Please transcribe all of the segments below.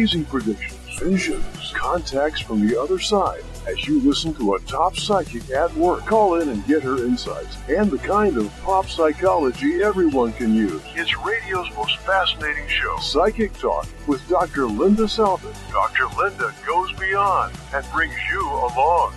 Amazing predictions, visions, contacts from the other side as you listen to a top psychic at work. Call in and get her insights and the kind of pop psychology everyone can use. It's radio's most fascinating show, Psychic Talk, with Dr. Linda Salvin. Dr. Linda goes beyond and brings you along.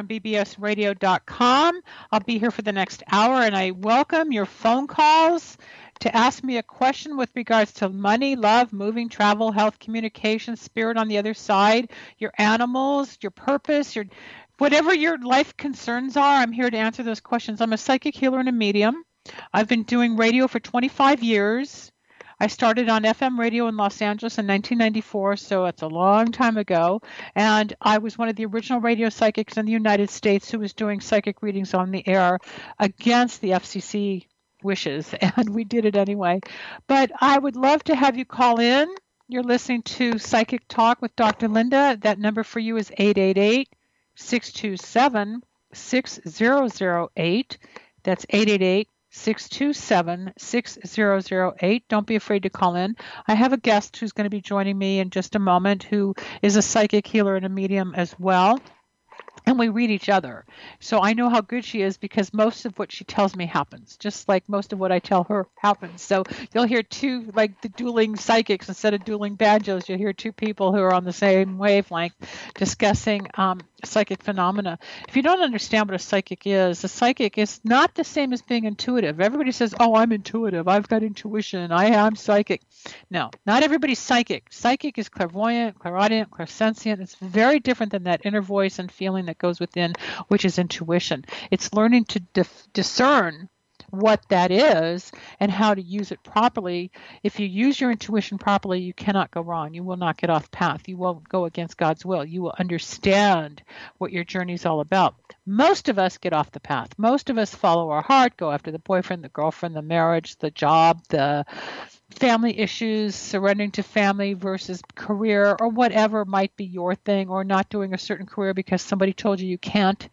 On bbsradio.com. I'll be here for the next hour and I welcome your phone calls to ask me a question with regards to money, love, moving, travel, health, communication, spirit on the other side, your animals, your purpose, your whatever your life concerns are. I'm here to answer those questions. I'm a psychic healer and a medium. I've been doing radio for 25 years. I started on FM radio in Los Angeles in 1994, so it's a long time ago. And I was one of the original radio psychics in the United States who was doing psychic readings on the air against the FCC wishes, and we did it anyway. But I would love to have you call in. You're listening to Psychic Talk with Dr. Linda. That number for you is 888 627 6008. That's 888 627 6008. Don't be afraid to call in. I have a guest who's going to be joining me in just a moment who is a psychic healer and a medium as well and we read each other. So I know how good she is because most of what she tells me happens, just like most of what I tell her happens. So you'll hear two, like the dueling psychics instead of dueling banjos, you'll hear two people who are on the same wavelength discussing um, psychic phenomena. If you don't understand what a psychic is, a psychic is not the same as being intuitive. Everybody says, "Oh, I'm intuitive. I've got intuition. I am psychic." No, not everybody's psychic. Psychic is clairvoyant, clairaudient, clairsentient. It's very different than that inner voice and feeling that goes within, which is intuition. It's learning to dif- discern what that is and how to use it properly. If you use your intuition properly, you cannot go wrong. You will not get off path. You won't go against God's will. You will understand what your journey is all about. Most of us get off the path. Most of us follow our heart, go after the boyfriend, the girlfriend, the marriage, the job, the family issues, surrendering to family versus career, or whatever might be your thing, or not doing a certain career because somebody told you you can't.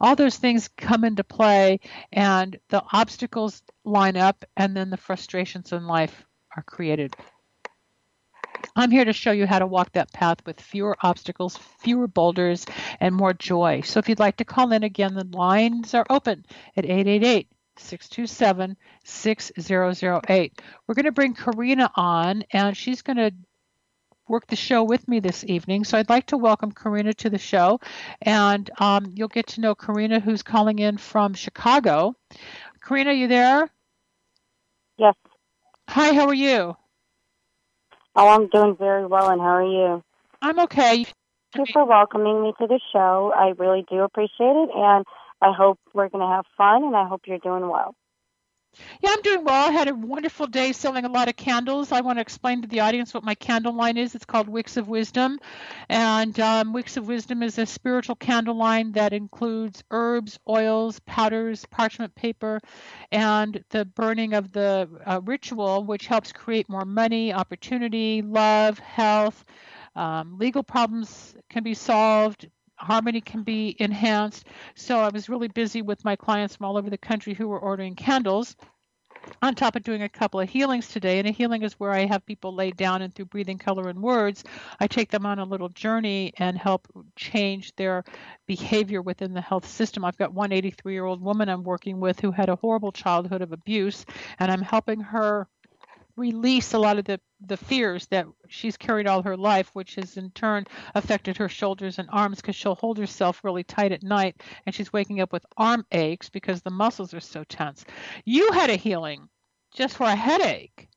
All those things come into play, and the obstacles line up, and then the frustrations in life are created. I'm here to show you how to walk that path with fewer obstacles, fewer boulders, and more joy. So if you'd like to call in again, the lines are open at 888 627 6008. We're going to bring Karina on, and she's going to work the show with me this evening. So I'd like to welcome Karina to the show, and um, you'll get to know Karina, who's calling in from Chicago. Karina, you there? Yes. Hi, how are you? Oh, I'm doing very well, and how are you? I'm okay. Thank you for welcoming me to the show. I really do appreciate it, and I hope we're going to have fun, and I hope you're doing well. Yeah, I'm doing well. I had a wonderful day selling a lot of candles. I want to explain to the audience what my candle line is. It's called Wicks of Wisdom. And um, Wicks of Wisdom is a spiritual candle line that includes herbs, oils, powders, parchment paper, and the burning of the uh, ritual, which helps create more money, opportunity, love, health. Um, legal problems can be solved, harmony can be enhanced. So I was really busy with my clients from all over the country who were ordering candles. On top of doing a couple of healings today, and a healing is where I have people lay down and through breathing, color, and words, I take them on a little journey and help change their behavior within the health system. I've got one 83 year old woman I'm working with who had a horrible childhood of abuse, and I'm helping her release a lot of the, the fears that she's carried all her life, which has in turn affected her shoulders and arms because she'll hold herself really tight at night and she's waking up with arm aches because the muscles are so tense. You had a healing just for a headache.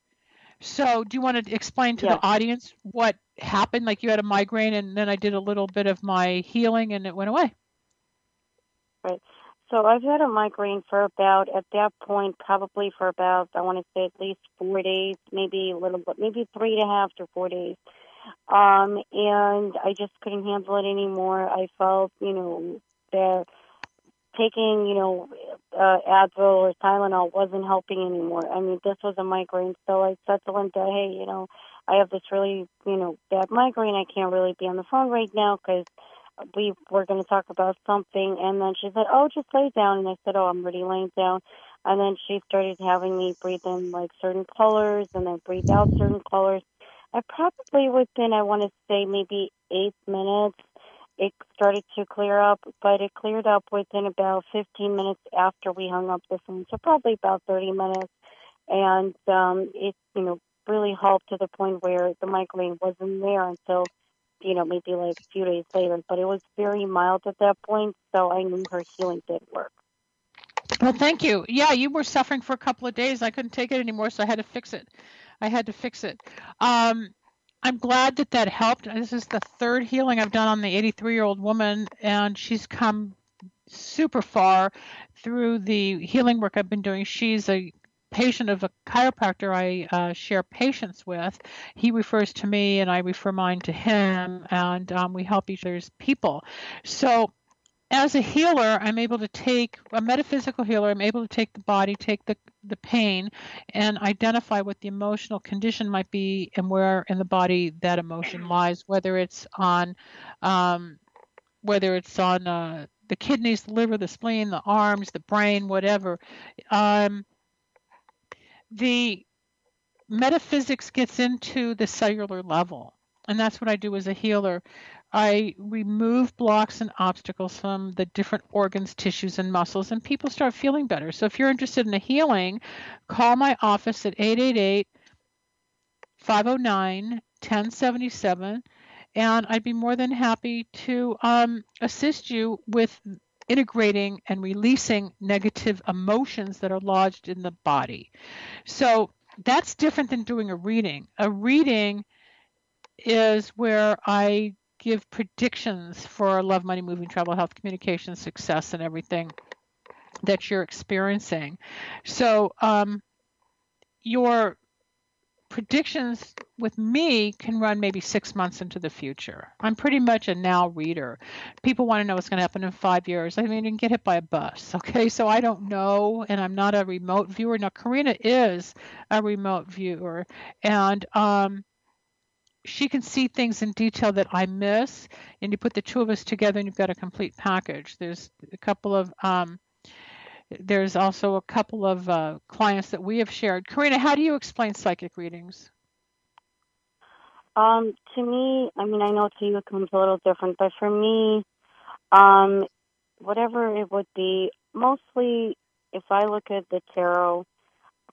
So, do you want to explain to the audience what happened? Like you had a migraine, and then I did a little bit of my healing, and it went away. So I've had a migraine for about, at that point, probably for about, I want to say at least four days, maybe a little bit, maybe three and a half to four days. Um, and I just couldn't handle it anymore. I felt, you know, that taking, you know, uh, Advil or Tylenol wasn't helping anymore. I mean, this was a migraine, so I said to Linda, "Hey, you know, I have this really, you know, bad migraine. I can't really be on the phone right now because we were going to talk about something." And then she said, "Oh, just lay down." And I said, "Oh, I'm already laying down." And then she started having me breathe in like certain colors and then breathe out certain colors. I probably within, I want to say maybe eight minutes, it started to clear up, but it cleared up within about 15 minutes after we hung up the phone. So probably about 30 minutes. And um, it, you know, really helped to the point where the migraine wasn't there until, you know, maybe like a few days later. But it was very mild at that point, so I knew her healing did work. Well, thank you. Yeah, you were suffering for a couple of days. I couldn't take it anymore, so I had to fix it. I had to fix it. Um, I'm glad that that helped. This is the third healing I've done on the 83 year old woman, and she's come super far through the healing work I've been doing. She's a patient of a chiropractor I uh, share patients with. He refers to me, and I refer mine to him, and um, we help each other's people. So as a healer, I'm able to take a metaphysical healer. I'm able to take the body, take the the pain, and identify what the emotional condition might be and where in the body that emotion lies. Whether it's on, um, whether it's on uh, the kidneys, the liver, the spleen, the arms, the brain, whatever. Um, the metaphysics gets into the cellular level, and that's what I do as a healer. I remove blocks and obstacles from the different organs, tissues, and muscles, and people start feeling better. So if you're interested in a healing, call my office at 888 509 1077, and I'd be more than happy to um, assist you with integrating and releasing negative emotions that are lodged in the body. So that's different than doing a reading. A reading is where I give predictions for love, money, moving, travel, health, communication, success, and everything that you're experiencing. So, um, your predictions with me can run maybe six months into the future. I'm pretty much a now reader. People want to know what's going to happen in five years. I mean, you can get hit by a bus. Okay, so I don't know, and I'm not a remote viewer. Now, Karina is a remote viewer, and um, she can see things in detail that I miss, and you put the two of us together, and you've got a complete package. There's a couple of um, there's also a couple of uh, clients that we have shared. Karina, how do you explain psychic readings? Um, to me, I mean, I know to you it comes a little different, but for me, um, whatever it would be, mostly if I look at the tarot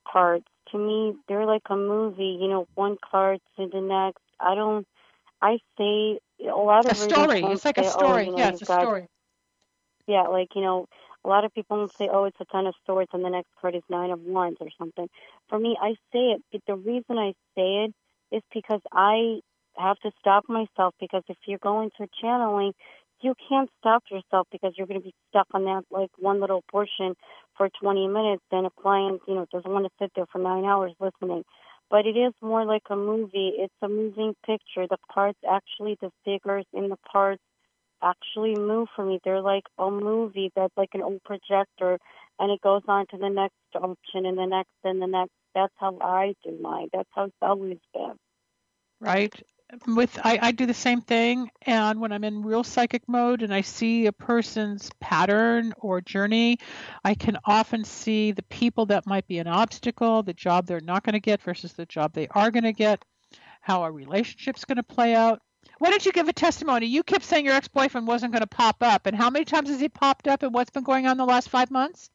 cards, to me, they're like a movie. You know, one card to the next, I don't. I say a lot of a story. It's like a story. Oh, you know, yeah, it's a got, story. Yeah, like you know, a lot of people say, "Oh, it's a ten of swords," and the next card is nine of wands or something. For me, I say it. But the reason I say it is because I have to stop myself because if you're going to channeling, you can't stop yourself because you're going to be stuck on that like one little portion for 20 minutes. Then a client, you know, doesn't want to sit there for nine hours listening but it is more like a movie. It's a moving picture. The parts actually, the figures in the parts actually move for me. They're like a movie that's like an old projector, and it goes on to the next option and the next and the next. That's how I do mine. That's how it's always been. Right with I, I do the same thing and when i'm in real psychic mode and i see a person's pattern or journey i can often see the people that might be an obstacle the job they're not going to get versus the job they are going to get how a relationship's going to play out why don't you give a testimony you kept saying your ex-boyfriend wasn't going to pop up and how many times has he popped up and what's been going on the last five months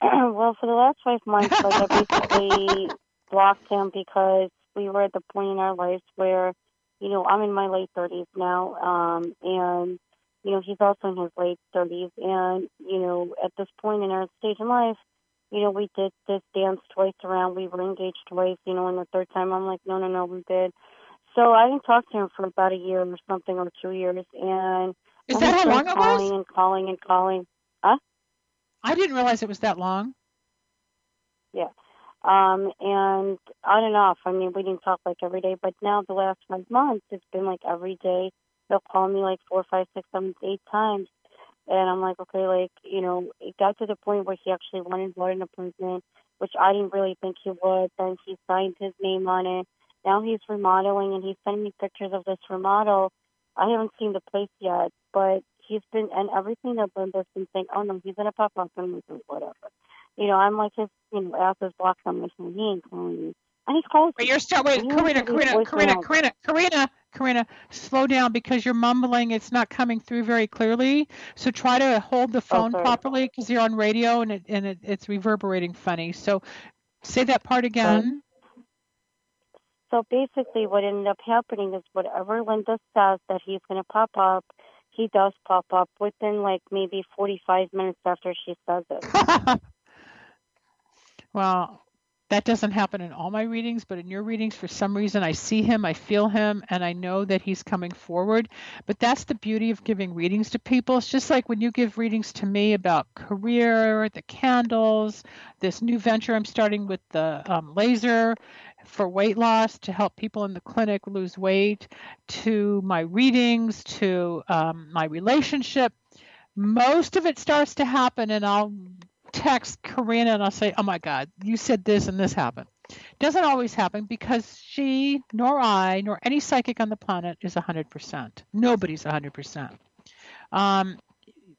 well for the last five months like i basically blocked him because we were at the point in our lives where, you know, I'm in my late 30s now, um, and you know, he's also in his late 30s, and you know, at this point in our stage in life, you know, we did this dance twice around. We were engaged twice, you know, and the third time I'm like, no, no, no, we did. So I didn't talk to him for about a year or something, or two years, and is that how long it was? Calling and calling and calling. Huh? I didn't realize it was that long. Yeah. Um, and on and off. I mean, we didn't talk like every day, but now the last five months, it's been like every day. They'll call me like four, five, six, seven, eight times. And I'm like, okay, like, you know, it got to the point where he actually wanted bought an apartment, which I didn't really think he would. Then he signed his name on it. Now he's remodeling and he's sending me pictures of this remodel. I haven't seen the place yet, but he's been, and everything that Linda's been saying, oh no, he's going to pop up and whatever. You know, I'm like his, you know, ass is blocked on my phone. He ain't calling me. And he calls Wait, you're still, wait, Karina, Karina, Karina, Karina, Karina, Karina, slow down because you're mumbling. It's not coming through very clearly. So try to hold the phone Okay. properly because you're on radio and it and it, it's reverberating funny. So say that part again. So basically, what ended up happening is whatever Linda says that he's going to pop up, he does pop up within like maybe 45 minutes after she says it. well, that doesn't happen in all my readings, but in your readings, for some reason, I see him, I feel him, and I know that he's coming forward. But that's the beauty of giving readings to people. It's just like when you give readings to me about career, the candles, this new venture I'm starting with the um, laser for weight loss to help people in the clinic lose weight, to my readings, to um, my relationship. Most of it starts to happen, and I'll text Karina and I'll say, "Oh my God, you said this and this happened." Doesn't always happen because she, nor I, nor any psychic on the planet is 100%. Nobody's 100%. Um,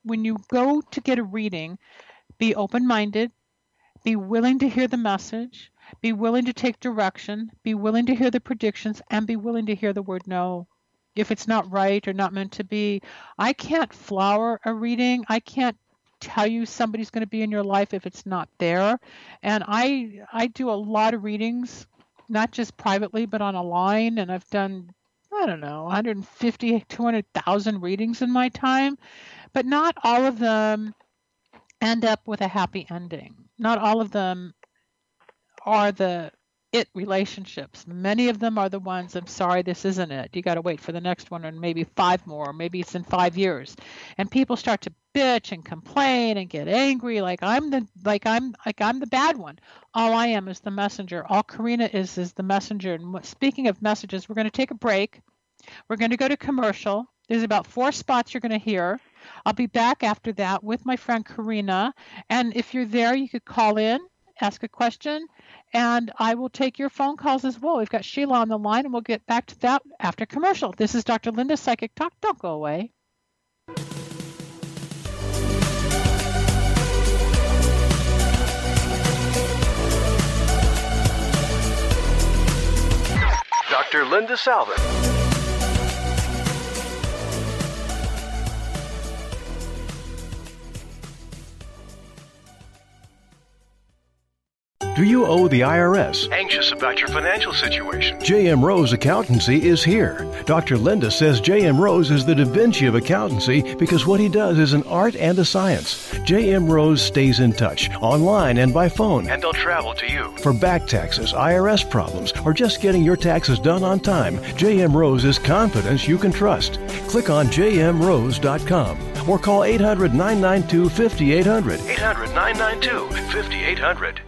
when you go to get a reading, be open-minded, be willing to hear the message, be willing to take direction, be willing to hear the predictions, and be willing to hear the word no. If it's not right or not meant to be, I can't flower a reading. I can't tell you somebody's going to be in your life if it's not there and i i do a lot of readings not just privately but on a line and i've done i don't know 150 200000 readings in my time but not all of them end up with a happy ending not all of them are the it relationships. Many of them are the ones, I'm sorry, this isn't it. You got to wait for the next one and maybe five more, or maybe it's in five years. And people start to bitch and complain and get angry like I'm the like I'm like I'm the bad one. All I am is the messenger. All Karina is is the messenger. And speaking of messages, we're going to take a break. We're going to go to commercial. There's about four spots you're going to hear. I'll be back after that with my friend Karina. And if you're there, you could call in, ask a question, and I will take your phone calls as well. We've got Sheila on the line, and we'll get back to that after commercial. This is Dr. Linda Psychic Talk. Don't go away. Dr. Linda Salvin. Do you owe the IRS? Anxious about your financial situation? J.M. Rose Accountancy is here. Dr. Linda says J.M. Rose is the Da Vinci of accountancy because what he does is an art and a science. J.M. Rose stays in touch, online and by phone. And they'll travel to you. For back taxes, IRS problems, or just getting your taxes done on time, J.M. Rose is confidence you can trust. Click on jmrose.com or call 800 992 5800. 800 992 5800.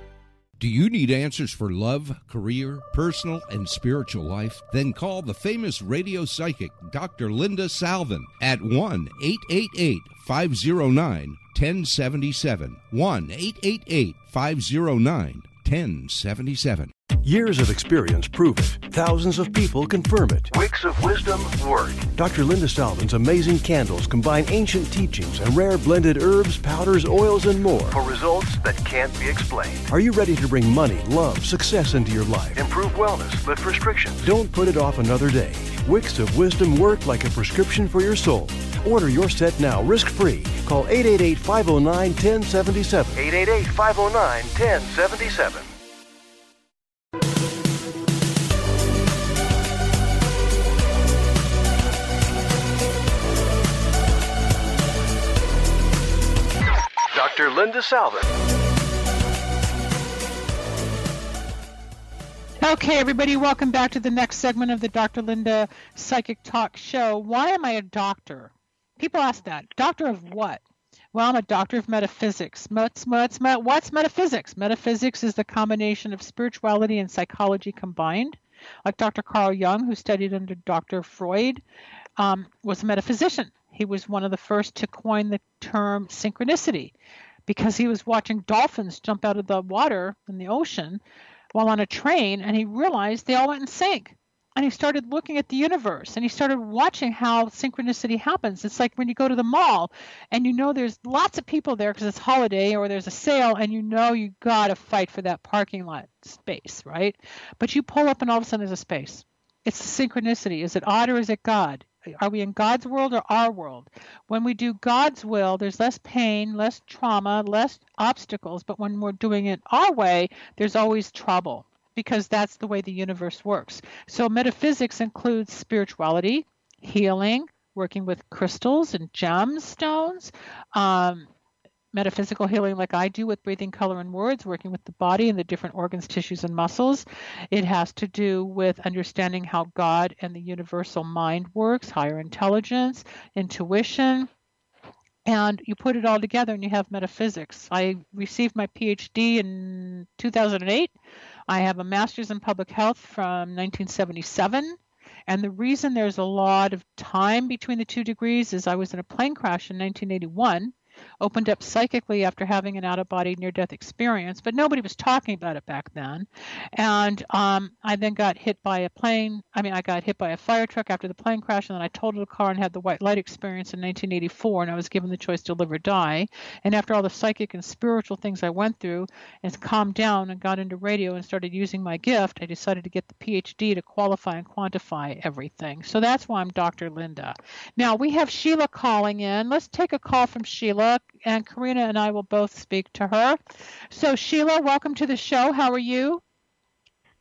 Do you need answers for love, career, personal, and spiritual life? Then call the famous radio psychic, Dr. Linda Salvin, at 1 888 509 1077. 1 888 509 1077. Years of experience prove it. Thousands of people confirm it. Wicks of Wisdom work. Dr. Linda Salvin's amazing candles combine ancient teachings and rare blended herbs, powders, oils, and more. For results that can't be explained. Are you ready to bring money, love, success into your life? Improve wellness, lift restrictions. Don't put it off another day. Wicks of Wisdom work like a prescription for your soul. Order your set now, risk free. Call 888 509 1077. 888 509 1077. Dr. Linda Salvin. Okay, everybody, welcome back to the next segment of the Dr. Linda Psychic Talk Show. Why am I a doctor? People ask that. Doctor of what? Well, I'm a doctor of metaphysics. What's, what's, what's metaphysics? Metaphysics is the combination of spirituality and psychology combined. Like Dr. Carl Jung, who studied under Dr. Freud, um, was a metaphysician. He was one of the first to coin the term synchronicity because he was watching dolphins jump out of the water in the ocean while on a train and he realized they all went in sync and he started looking at the universe and he started watching how synchronicity happens. It's like when you go to the mall and you know there's lots of people there because it's holiday or there's a sale and you know you got to fight for that parking lot space, right? But you pull up and all of a sudden there's a space. It's synchronicity. Is it odd or is it God? Are we in God's world or our world? When we do God's will, there's less pain, less trauma, less obstacles. But when we're doing it our way, there's always trouble because that's the way the universe works. So, metaphysics includes spirituality, healing, working with crystals and gemstones, um, metaphysical healing, like I do with breathing, color, and words, working with the body and the different organs, tissues, and muscles. It has to do with understanding how God and the universal mind works, higher intelligence, intuition. And you put it all together and you have metaphysics. I received my PhD in 2008 I have a master's in public health from 1977. And the reason there's a lot of time between the two degrees is I was in a plane crash in 1981 opened up psychically after having an out of body near death experience, but nobody was talking about it back then. And um, I then got hit by a plane. I mean, I got hit by a fire truck after the plane crash, and then I totaled a car and had the white light experience in 1984, and I was given the choice to live or die. And after all the psychic and spiritual things I went through and calmed down and got into radio and started using my gift, I decided to get the PhD to qualify and quantify everything. So that's why I'm Dr. Linda. Now we have Sheila calling in. Let's take a call from Sheila and Karina and I will both speak to her. So, Sheila, welcome to the show. How are you?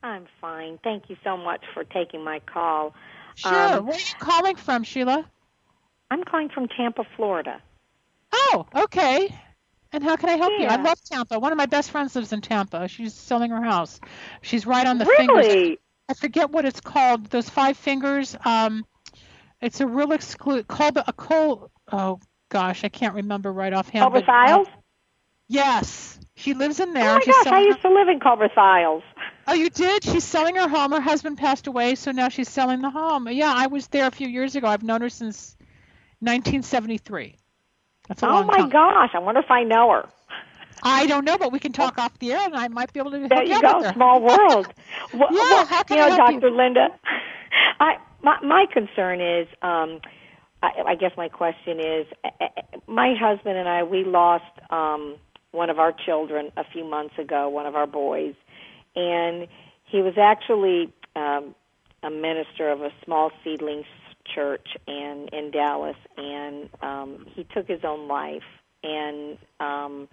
I'm fine. Thank you so much for taking my call. Sure. Um, Where are you calling from, Sheila? I'm calling from Tampa, Florida. Oh, okay. And how can I help yeah. you? I love Tampa. One of my best friends lives in Tampa. She's selling her house. She's right on the really? fingers. I forget what it's called. Those five fingers. Um, it's a real exclude called a coal. Oh gosh, I can't remember right offhand. Culbreath Isles? Uh, yes. She lives in there. Oh my She's gosh, I used her... to live in Culbreath Isles. Oh, you did? She's selling her home. Her husband passed away, so now she's selling the home. Yeah, I was there a few years ago. I've known her since 1973. That's a oh long my time. gosh, I wonder if I know her. I don't know, but we can talk off the air, and I might be able to. Do that. There you go, small world. well, yeah, well, how can you know, I help Dr. You? Linda, I my my concern is um I, I guess my question is, eh, eh, my husband and I we lost um, one of our children a few months ago, one of our boys, and he was actually um, a minister of a small seedling church in in Dallas, and um, he took his own life, and um,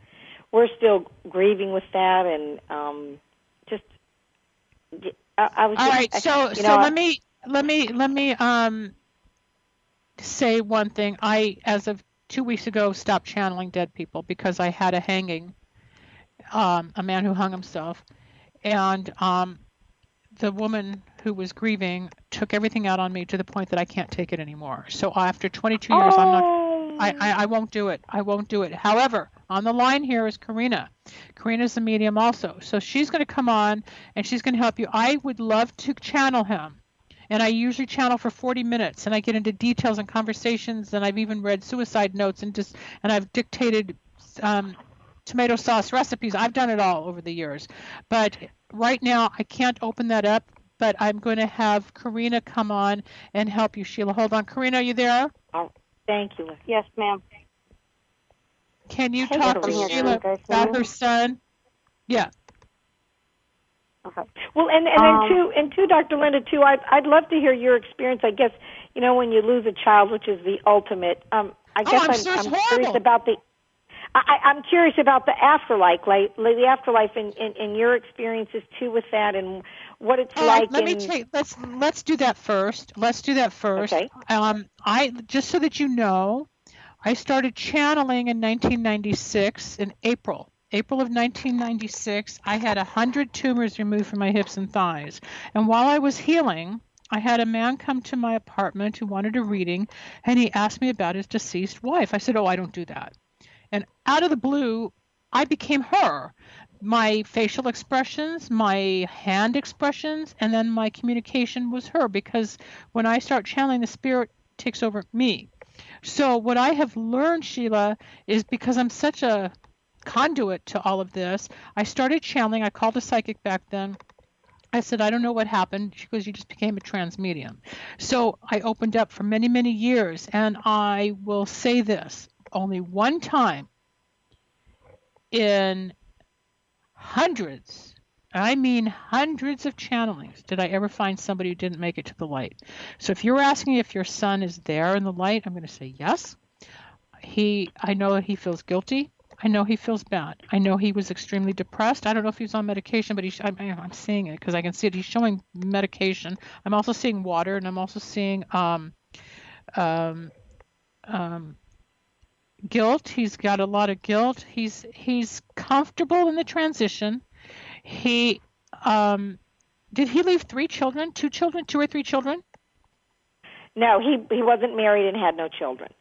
we're still grieving with that, and um, just I, I was. All just, right, so know, so let me let me let me um say one thing. I, as of two weeks ago, stopped channeling dead people because I had a hanging, um, a man who hung himself, and um, the woman who was grieving took everything out on me to the point that I can't take it anymore. So after 22 years, oh. I'm not. I, I, I won't do it. I won't do it. However, on the line here is Karina. Karina's the medium also. So she's going to come on and she's going to help you. I would love to channel him and I usually channel for 40 minutes, and I get into details and conversations, and I've even read suicide notes and just and I've dictated um, tomato sauce recipes. I've done it all over the years, but right now I can't open that up. But I'm going to have Karina come on and help you, Sheila. Hold on, Karina, are you there? Oh, thank you. Yes, ma'am. Can you hey, talk to Sheila about her son? Yeah. Okay. Well, and and um, then too, and too, Dr. Linda, too. I'd I'd love to hear your experience. I guess you know when you lose a child, which is the ultimate. Um, I oh, guess I'm, I'm, so I'm curious about the. I, I'm curious about the afterlife, like, like the afterlife, and, and, and your experiences too with that, and what it's like. Let in... me take. Let's let's do that first. Let's do that first. Okay. Um, I just so that you know, I started channeling in 1996 in April. April of 1996, I had 100 tumors removed from my hips and thighs. And while I was healing, I had a man come to my apartment who wanted a reading, and he asked me about his deceased wife. I said, Oh, I don't do that. And out of the blue, I became her. My facial expressions, my hand expressions, and then my communication was her because when I start channeling, the spirit takes over me. So what I have learned, Sheila, is because I'm such a conduit to all of this, I started channeling. I called a psychic back then. I said, I don't know what happened. She goes, You just became a trance medium. So I opened up for many, many years. And I will say this only one time in hundreds, I mean hundreds of channelings, did I ever find somebody who didn't make it to the light. So if you're asking if your son is there in the light, I'm going to say yes. He, I know that he feels guilty. I know he feels bad. I know he was extremely depressed. I don't know if he was on medication, but he's, I'm, I'm seeing it because I can see it. He's showing medication. I'm also seeing water, and I'm also seeing um, um, um, guilt. He's got a lot of guilt. He's he's comfortable in the transition. He um, did he leave three children, two children, two or three children? No, he he wasn't married and had no children.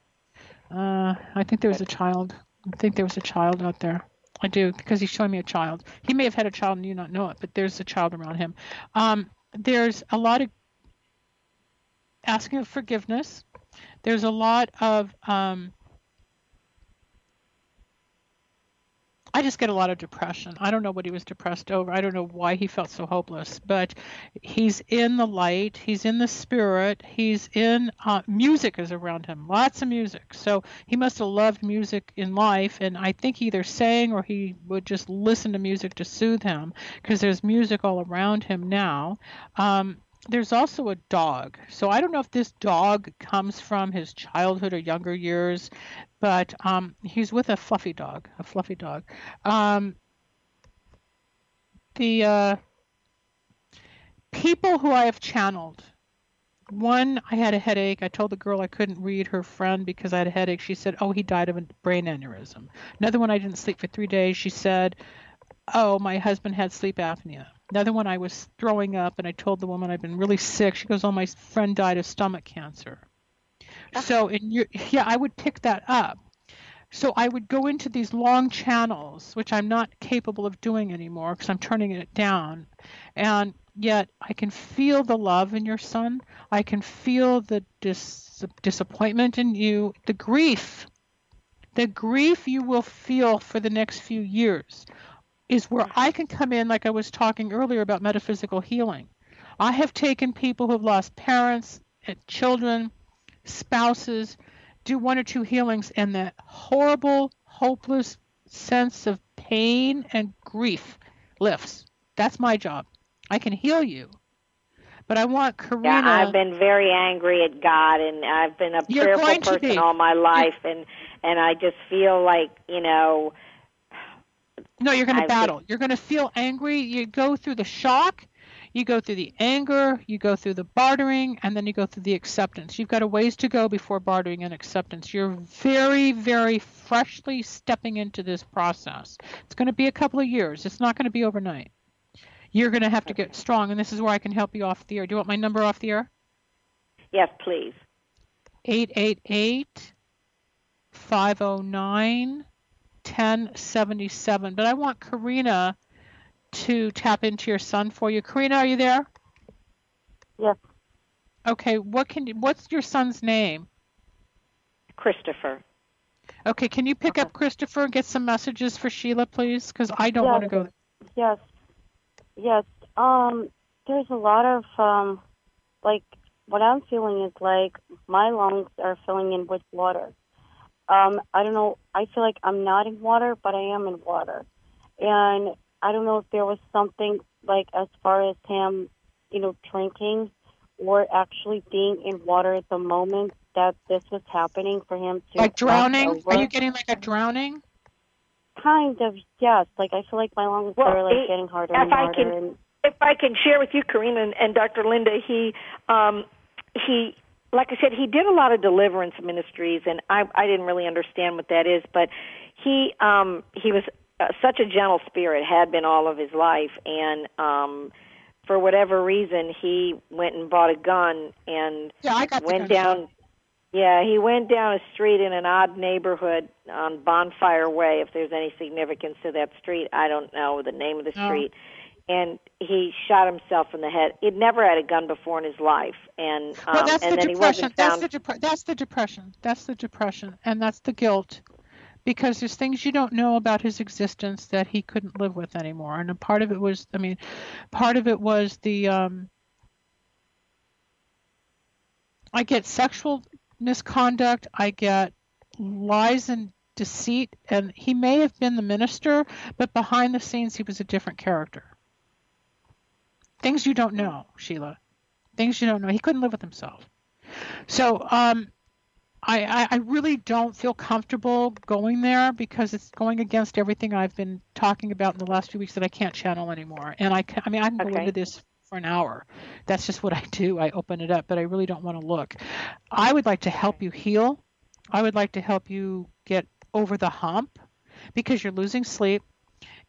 Uh, I think there was a child. I think there was a child out there. I do because he's showing me a child. He may have had a child and you not know it, but there's a child around him. Um, there's a lot of asking of forgiveness. There's a lot of um, I just get a lot of depression. I don't know what he was depressed over. I don't know why he felt so hopeless, but he's in the light. He's in the spirit. He's in uh, music is around him. Lots of music. So he must have loved music in life, and I think he either sang or he would just listen to music to soothe him because there's music all around him now. Um, there's also a dog. So I don't know if this dog comes from his childhood or younger years, but um, he's with a fluffy dog, a fluffy dog. Um, the uh, people who I have channeled. One, I had a headache. I told the girl I couldn't read her friend because I had a headache. She said, "Oh, he died of a brain aneurysm." Another one, I didn't sleep for three days. She said, "Oh, my husband had sleep apnea." Another one, I was throwing up, and I told the woman I've been really sick. She goes, "Oh, my friend died of stomach cancer." Ah. So, in your, yeah, I would pick that up. So I would go into these long channels, which I'm not capable of doing anymore because I'm turning it down, and yet I can feel the love in your son. I can feel the dis- disappointment in you, the grief, the grief you will feel for the next few years is where mm-hmm. I can come in, like I was talking earlier about metaphysical healing. I have taken people who have lost parents, and children, spouses, do one or two healings, and that horrible, hopeless sense of pain and grief lifts. That's my job. I can heal you. But I want Karina. Yeah, I've been very angry at God, and I've been a prayerful person all my life, and and I just feel like you know No, you're going to battle. You're going to feel angry. You go through the shock, you go through the anger, you go through the bartering, and then you go through the acceptance. You've got a ways to go before bartering and acceptance. You're very, very freshly stepping into this process. It's going to be a couple of years. It's not going to be overnight. You're going to have to get strong, and this is where I can help you off the air. Do you want my number off the air? yes, please. 888 509 1077. But I want Karina to tap into your son for you. Karina, are you there? Yes. Okay, what can you, what's your son's name? Christopher. Okay, can you pick up Christopher and get some messages for Sheila, please? Because I don't Yeah. want to go. Yes. Yes. Um, there's a lot of um, like what I'm feeling is like my lungs are filling in with water. Um, I don't know. I feel like I'm not in water, but I am in water, and I don't know if there was something like as far as him, you know, drinking or actually being in water at the moment that this was happening for him to Like drowning? Are you getting like a drowning? Kind of, yes. Like I feel like my lungs Well, are like it- getting harder if and I can- and if I can share with you, Karina and, and Dr. Linda, he um, he like I said, he did a lot of deliverance ministries, and I I didn't really understand what that is, but he um, he was uh, such a gentle spirit, had been all of his life, and um, for whatever reason, he went and bought a gun and Yeah, I got went down. Yeah, he went down a street in an odd neighborhood on Bonfire Way. If there's any significance to that street, I don't know the name of the Oh. street. And he shot himself in the head. He'd never had a gun before in his life, and um, well, that's and the then depression. he wasn't That's the depre- that's the depression. That's the depression, and that's the guilt, because there's things you don't know about his existence that he couldn't live with anymore. And a part of it was, I mean, part of it was the um, I get sexual misconduct. I get lies and deceit, and he may have been the minister, but behind the scenes he was a different character. Things you don't know, Sheila. Things you don't know. He couldn't live with himself. So um, I, I, I really don't feel comfortable going there because it's going against everything I've been talking about in the last few weeks that I can't channel anymore. And I, ca- I mean, I can go into this for an hour. That's just what I do. I open it up, but I really don't want to look. I would like to help you heal. I would like to help you get over the hump because you're losing sleep.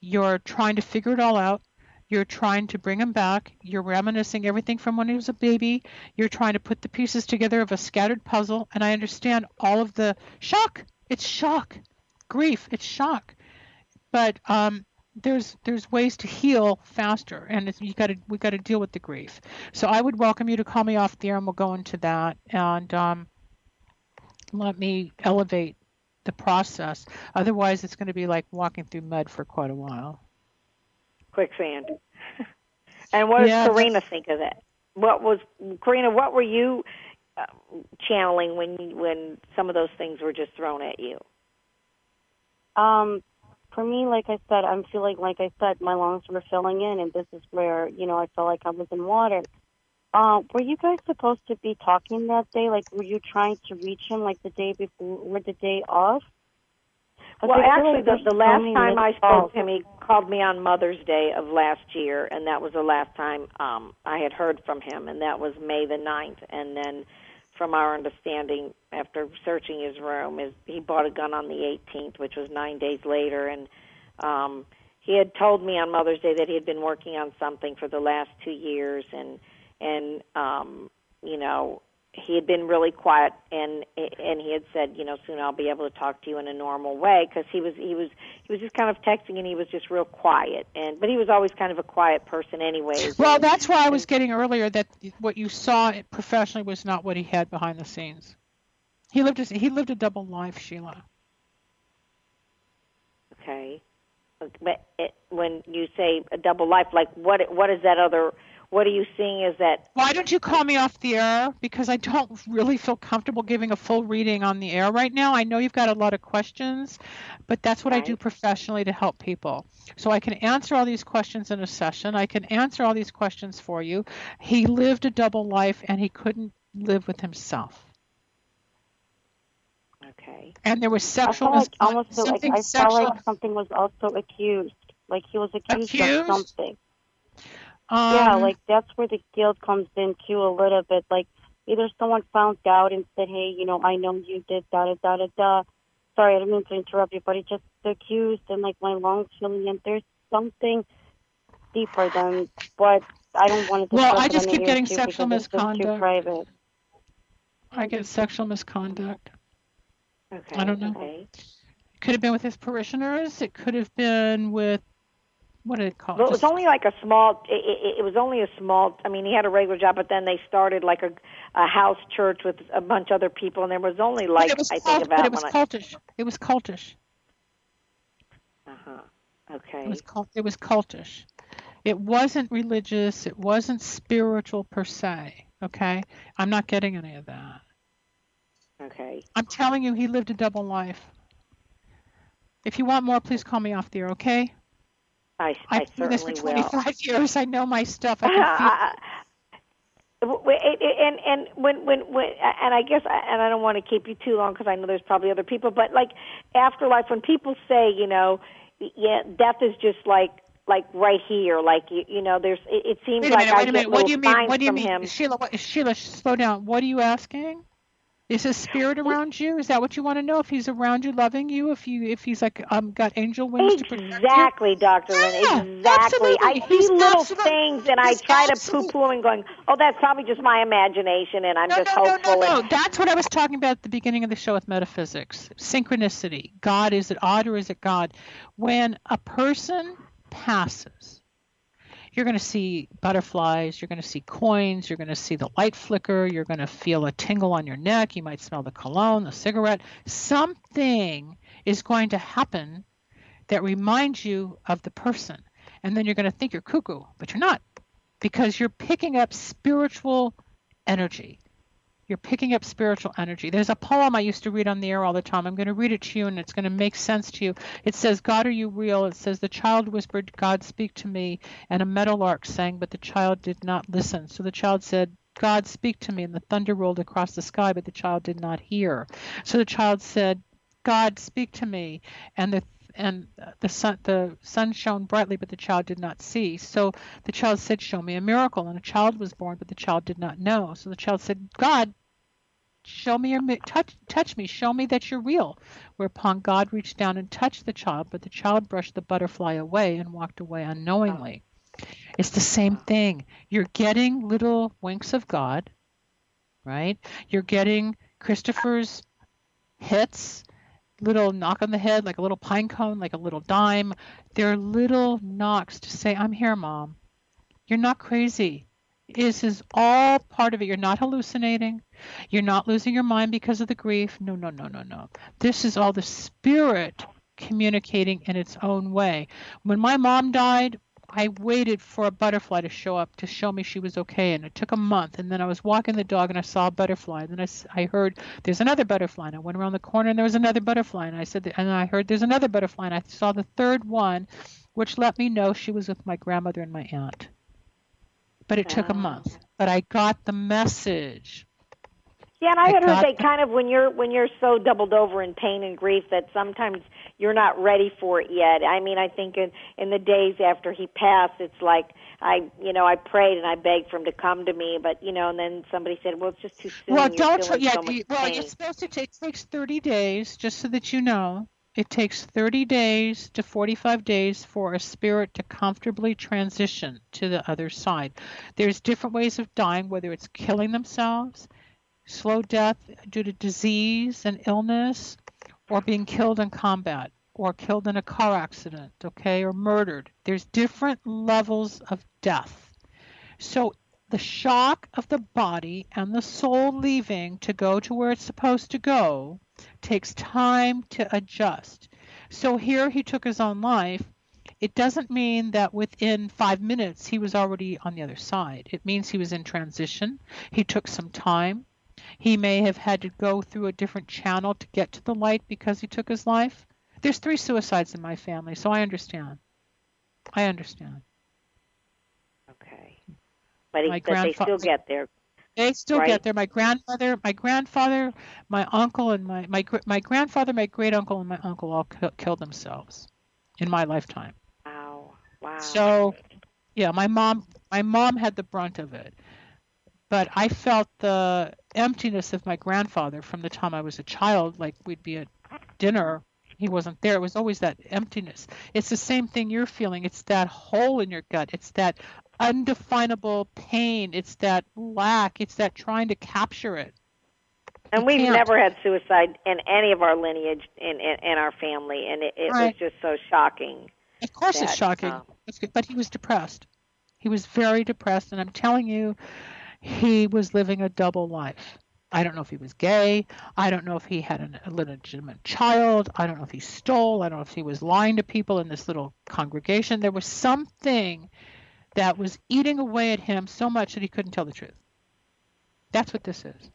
You're trying to figure it all out. You're trying to bring him back. You're reminiscing everything from when he was a baby. You're trying to put the pieces together of a scattered puzzle. And I understand all of the shock. It's shock, grief. It's shock. But um, there's there's ways to heal faster, and you got to we got to deal with the grief. So I would welcome you to call me off the air, and we'll go into that. And um, let me elevate the process. Otherwise, it's going to be like walking through mud for quite a while. Quicksand. and what does Yeah, that's- Karina think of that? What was Karina? What were you uh, channeling when you, when some of those things were just thrown at you? Um, for me, like I said, I'm feeling like I said, my lungs were filling in, and this is where you know I felt like I was in water. Uh, were you guys supposed to be talking that day? Like, were you trying to reach him like the day before or the day off? Well, actually, the, the last time I spoke to him, he called me on Mother's Day of last year, and that was the last time um, I had heard from him, and that was May the ninth. And then, from our understanding, after searching his room, is he bought a gun on the 18th, which was nine days later, and um, he had told me on Mother's Day that he had been working on something for the last two years, and and um, you know he had been really quiet and and he had said you know soon I'll be able to talk to you in a normal way because he was he was he was just kind of texting and he was just real quiet and but he was always kind of a quiet person anyway. Well, and- that's why I was getting earlier that what you saw professionally was not what he had behind the scenes. He lived a, he lived a double life, Sheila. okay but it, when you say a double life like what what is that other what are you seeing is that Why don't you call me off the air? Because I don't really feel comfortable giving a full reading on the air right now. I know you've got a lot of questions, but that's what I do professionally to help people. So I can answer all these questions in a session. I can answer all these questions for you. He lived a double life and he couldn't live with himself. okay And there was I sexual felt miscon- almost feel like something I felt sexual. like something was also accused. Like he was accused, Accused? of something. Um, yeah, like that's where the guilt comes in too a little bit. Like either someone found out and said, "Hey, you know, I know you did da da da da da." Sorry, I didn't mean to interrupt you, but it just accused and like my lungs feeling and there's something deeper than what I don't want to. Well, I just keep getting sexual misconduct. private. I get sexual misconduct. okay I don't know. okay It could have been with his parishioners. It could have been with what did it call? Well, it was Just- only like a small. It, it, it was only a small. I mean, he had a regular job, but then they started like a, a house church with a bunch of other people, and there was only like was I cult- think but about it was cultish. It was cultish. Uh huh. Okay. It was cult. It was cultish. It wasn't religious. It wasn't spiritual per se. Okay, I'm not getting any of that. Okay. I'm telling you, he lived a double life. If you want more, please call me off the air. Okay? I, I I've done this for certainly will. 25 years. I know my stuff. I can feel w- it- it- and and when when when and I guess and I don't want to keep you too long because I know there's probably other people, but like afterlife, when people say you know, yeah, death is just like like right here, like you, you know, there's it, it seems Wait a like minute, I wait a minute. What do you mean? What do you mean, him. Sheila? What, Sheila, slow down. What are you asking? Is his spirit around you? Is that what you want to know? If he's around you, loving you, if you, if he's like um got angel wings to protect you? Exactly, Doctor Yeah, Lynn. Exactly. I absolutely. see little things and I he's try to absolute- poo-poo and going, "Oh, that's probably just my imagination," and I'm No, just no, no, hopeful. no, no. and, That's what I was talking about at the beginning of the show with metaphysics. Synchronicity. God, is it odd or is it God? When a person passes, you're going to see butterflies, you're going to see coins, you're going to see the light flicker, you're going to feel a tingle on your neck, you might smell the cologne, the cigarette. Something is going to happen that reminds you of the person. And then you're going to think you're cuckoo, but you're not because you're picking up spiritual energy. You're picking up spiritual energy. There's a poem I used to read on the air all the time. I'm going to read it to you and it's going to make sense to you. It says, God, are you real? It says, The child whispered, God, speak to me. And a meadowlark sang, but the child did not listen. So the child said, God, speak to me. And the thunder rolled across the sky, but the child did not hear. So the child said, God, speak to me. And the and the sun the sun shone brightly but the child did not see. So the child said show me a miracle. And a child was born but the child did not know. So the child said god show me your touch touch me. Show me that you're real. Whereupon god reached down and touched the child but the child brushed the butterfly away and walked away unknowingly. It's the same thing. You're getting little winks of god right? You're getting christopher's hits little knock on the head, like a little pine cone, like a little dime. They're little knocks to say, I'm here, mom. You're not crazy. This is all part of it. You're not hallucinating. You're not losing your mind because of the grief. No, no, no, no, no. This is all the spirit communicating in its own way. When my mom died, I waited for a butterfly to show up to show me she was okay, and it took a month. And then I was walking the dog, and I saw a butterfly. And then I, I heard there's another butterfly, and I went around the corner, and there was another butterfly. And I said, and I heard there's another butterfly, and I saw the third one, which let me know she was with my grandmother and my aunt. But it took a ah. month. But I got the message. Yeah, and I, I heard her say kind of when you're when you're so doubled over in pain and grief that sometimes you're not ready for it yet. I mean, I think in in the days after he passed, it's like I, you know, I prayed and I begged for him to come to me, but you know, and then somebody said, "Well, it's just too soon." Well, don't. Yeah, so well, it's supposed to take takes 30 days, just so that you know. It takes 30 days to 45 days for a spirit to comfortably transition to the other side. There's different ways of dying, whether it's killing themselves, slow death due to disease and illness, or being killed in combat or killed in a car accident, okay, or murdered. There's different levels of death. So the shock of the body and the soul leaving to go to where it's supposed to go takes time to adjust. So here he took his own life. It doesn't mean that within five minutes he was already on the other side. It means he was in transition. He took some time. He may have had to go through a different channel to get to the light because he took his life. There's three suicides in my family, so I understand. I understand. Okay. But, he, but they still get there. They still right? get there. My grandmother, my grandfather, my uncle, and my my my grandfather, my great uncle, and my uncle all killed themselves in my lifetime. Wow! Wow! So, yeah, my mom, my mom had the brunt of it but I felt the emptiness of my grandfather from the time I was a child. Like we'd be at dinner, he wasn't there. It was always that emptiness. It's the same thing you're feeling. It's that hole in your gut. It's that undefinable pain. It's that lack. It's that trying to capture it. And you we've can't. never had suicide in any of our lineage in in, in our family, and it, it right. was just so shocking. Of course, that, it's shocking. Um, but he was depressed. He was very depressed, and I'm telling you, he was living a double life. I don't know if he was gay. I don't know if he had an illegitimate child. I don't know if he stole. I don't know if he was lying to people in this little congregation. There was something that was eating away at him so much that he couldn't tell the truth. That's what this is.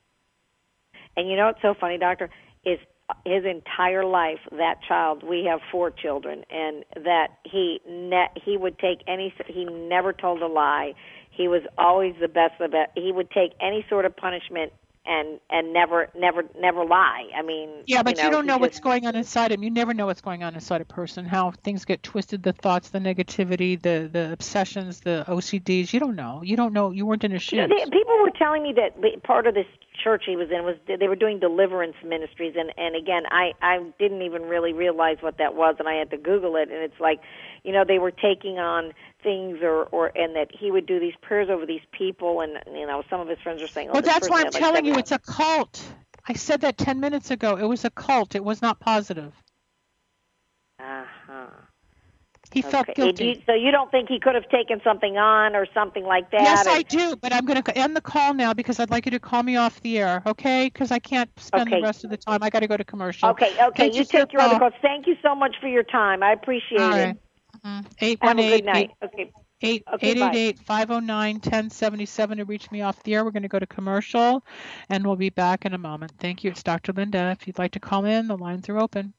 And you know what's so funny, doctor, is uh, his entire life that child we have four children and that he ne- he would take any he never told a lie he was always the best of the best. He would take any sort of punishment and and never never never lie. I mean, yeah, but you, know, you don't know just, what's going on inside him. You never know what's going on inside a person. How things get twisted, the thoughts, the negativity, the the obsessions, the OCDs. You don't know. You don't know. You weren't in his shoes. You know, people were telling me that part of this church he was in was they were doing deliverance ministries and and again I I didn't even really realize what that was and I had to google it and it's like you know they were taking on things or or and that he would do these prayers over these people and you know some of his friends were saying oh well that's why i'm like telling you it's a cult i said that 10 minutes ago it was a cult it was not positive uh-huh He felt Okay. guilty. Do you- so you don't think he could have taken something on or something like that? Yes, or- I do, but I'm going to end the call now because I'd like you to call me off the air, okay? Because I can't spend Okay. the rest of the time. I got to go to commercial. Okay, okay. Thank you you for your take your other call. calls. Thank you so much for your time. I appreciate All it. right. Eight Have one a good eight Okay. eight Okay, eight bye. eight eight five zero nine ten seventy seven to reach me off the air. We're going to go to commercial, and we'll be back in a moment. Thank you. It's Dr. Linda. If you'd like to call in, the lines are open.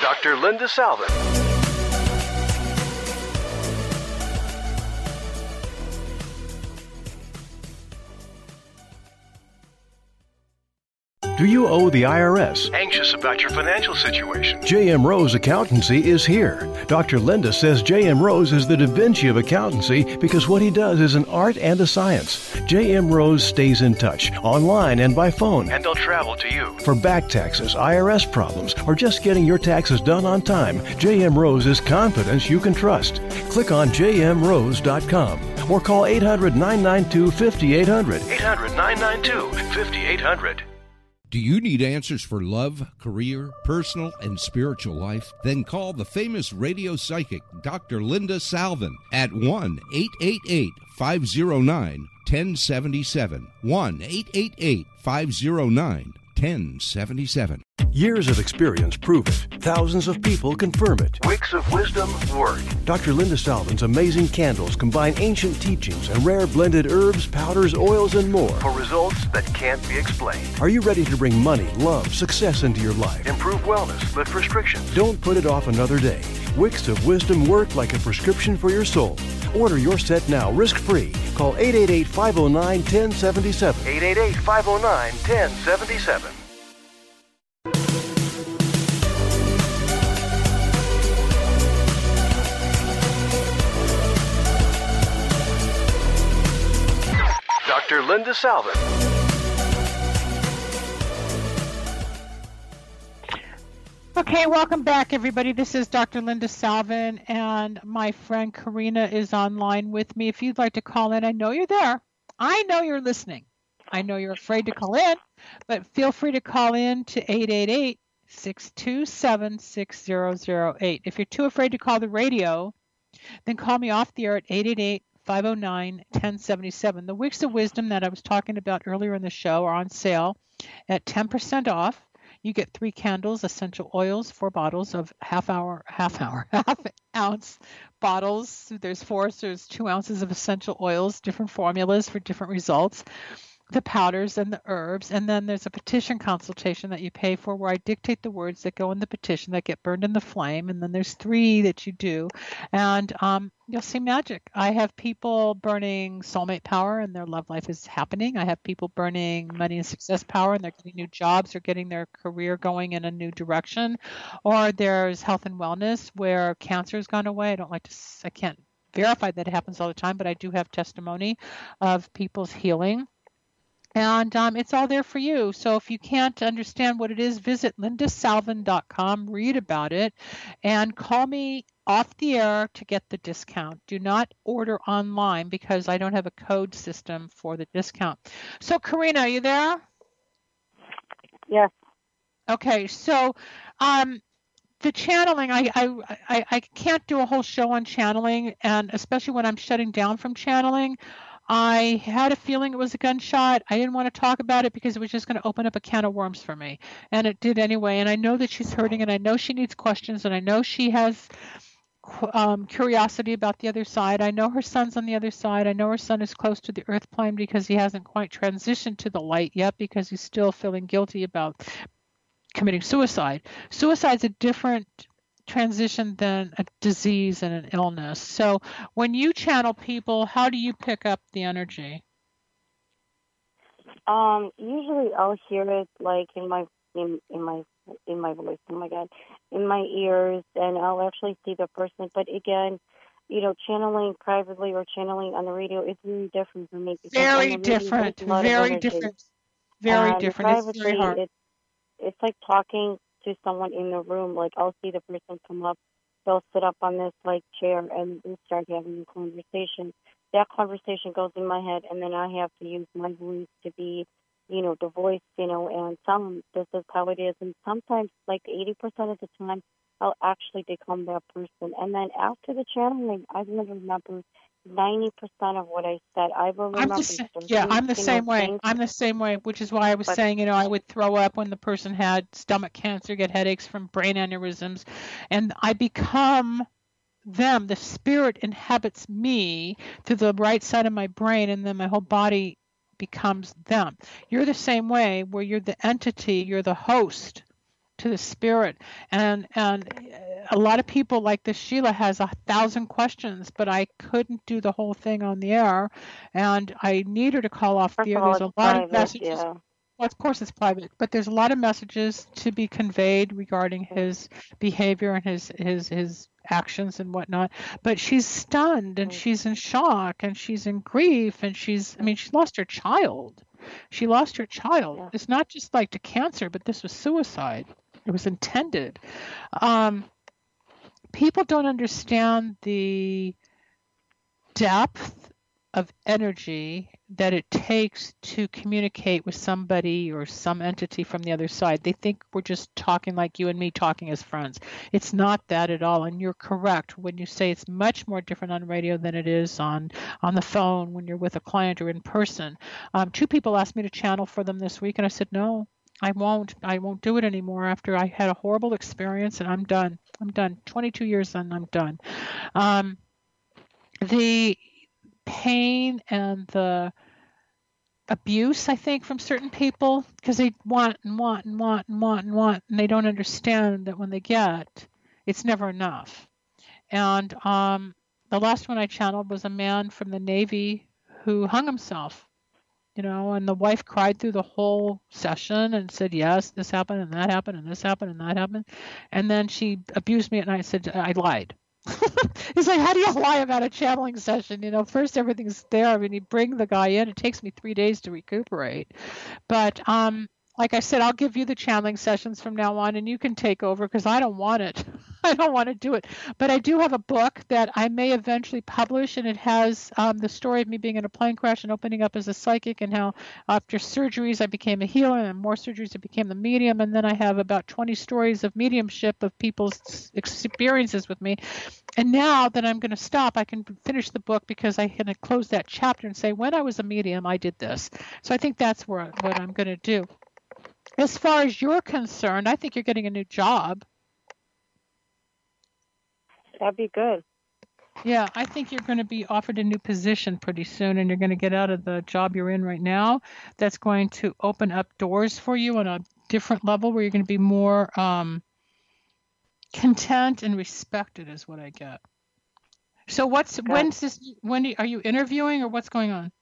Dr. Linda Salvin. Do you owe the IRS? Anxious about your financial situation? JM Rose Accountancy is here. Dr. Linda says JM Rose is the Da Vinci of accountancy because what he does is an art and a science. JM Rose stays in touch, online and by phone, and they'll travel to you. For back taxes, IRS problems, or just getting your taxes done on time, JM Rose is confidence you can trust. Click on jmrose.com or call 800 992 5800. 800 992 5800. Do you need answers for love, career, personal, and spiritual life? Then call the famous radio psychic Dr. Linda Salvin at 1 888 509 1077. 1 888 509 1077. Years of experience prove it. Thousands of people confirm it. Wicks of Wisdom work. Dr. Linda Salvin's amazing candles combine ancient teachings and rare blended herbs, powders, oils, and more for results that can't be explained. Are you ready to bring money, love, success into your life? Improve wellness, lift restrictions. Don't put it off another day. Wicks of Wisdom work like a prescription for your soul. Order your set now, risk free. Call 888 509 1077. 888 509 1077. Dr. Linda Salvin. Okay, welcome back, everybody. This is Dr. Linda Salvin, and my friend Karina is online with me. If you'd like to call in, I know you're there. I know you're listening. I know you're afraid to call in, but feel free to call in to 888 627 6008. If you're too afraid to call the radio, then call me off the air at 888 509 1077. The Wicks of Wisdom that I was talking about earlier in the show are on sale at 10% off. You get three candles, essential oils, four bottles of half hour, half hour, half ounce bottles. There's four, so there's two ounces of essential oils, different formulas for different results the powders and the herbs, and then there's a petition consultation that you pay for where I dictate the words that go in the petition that get burned in the flame, and then there's three that you do, and um, you'll see magic. I have people burning soulmate power and their love life is happening. I have people burning money and success power and they're getting new jobs or getting their career going in a new direction, or there's health and wellness where cancer has gone away. I don't like to, I can't verify that it happens all the time, but I do have testimony of people's healing and um, it's all there for you. So if you can't understand what it is, visit lindasalvin.com, read about it, and call me off the air to get the discount. Do not order online because I don't have a code system for the discount. So, Karina, are you there? Yes. Okay, so um, the channeling, I, I, I, I can't do a whole show on channeling, and especially when I'm shutting down from channeling. I had a feeling it was a gunshot. I didn't want to talk about it because it was just going to open up a can of worms for me. And it did anyway. And I know that she's hurting and I know she needs questions and I know she has um, curiosity about the other side. I know her son's on the other side. I know her son is close to the earth plane because he hasn't quite transitioned to the light yet because he's still feeling guilty about committing suicide. Suicide's a different transition than a disease and an illness. So when you channel people, how do you pick up the energy? Um, usually I'll hear it like in my in in my in my voice. Oh my god, in my ears, and I'll actually see the person. But again, you know, channeling privately or channeling on the radio is very different for me. Very different. there's a lot of Very different. Very And different. It's privately, very hard. It's, it's like talking to someone in the room. Like I'll see the person come up, they'll sit up on this like chair and we start having a conversation. that conversation goes in my head, and then I have to use my voice to be, you know, the voice, you know, and some this is how it is, and sometimes like 80% of the time, I'll actually become that person, and then after the channeling, I will remember 90% of what I said. I will remember. I'm the, yeah, I'm the same way. Things. I'm the same way, which is why I was but, saying, you know, I would throw up when the person had stomach cancer, get headaches from brain aneurysms, and I become them. The spirit inhabits me through the right side of my brain, and then my whole body becomes them. You're the same way, where you're the entity, you're the host to the spirit, and and a lot of people like this Sheila has a thousand questions, but I couldn't do the whole thing on the air, and I need her to call off First the air. There's a lot private, of messages. Yeah. Well, of course it's private, but there's a lot of messages to be conveyed regarding his behavior and his his his actions and whatnot. But she's stunned and mm. she's in shock and she's in grief and she's I mean she's lost her child. She lost her child. Yeah. It's not just like to cancer, but this was suicide. It was intended. Um, people don't understand the depth of energy that it takes to communicate with somebody or some entity from the other side. They think we're just talking like you and me talking as friends. It's not that at all. And you're correct when you say it's much more different on radio than it is on on the phone when you're with a client or in person. Um, two people asked me to channel for them this week, and I said no. I won't. I won't do it anymore after I had a horrible experience and I'm done. I'm done. 22 years and I'm done. Um, the pain and the abuse, I think, from certain people because they want and want and want and want and want, and they don't understand that when they get, it's never enough. And um, the last one I channeled was a man from the Navy who hung himself you know, and the wife cried through the whole session and said, Yes, this happened and that happened and this happened and that happened. And then she abused me at night and said, I lied. He's like, How do you lie about a channeling session? You know, first everything's there. I mean, you bring the guy in, it takes me three days to recuperate. But um like I said, I'll give you the channeling sessions from now on, and you can take over because I don't want it. I don't want to do it. But I do have a book that I may eventually publish, and it has um, the story of me being in a plane crash and opening up as a psychic, and how after surgeries I became a healer, and more surgeries I became the medium, and then I have about 20 stories of mediumship of people's experiences with me. And now that I'm going to stop, I can finish the book because I can close that chapter and say, when I was a medium, I did this. So I think that's where, what I'm going to do. As far as you're concerned, I think you're getting a new job. That'd be good. Yeah, I think you're going to be offered a new position pretty soon, and you're going to get out of the job you're in right now. That's going to open up doors for you on a different level where you're going to be more um, content and respected, is what I get. So, what's okay. when's this? When are you interviewing, or what's going on?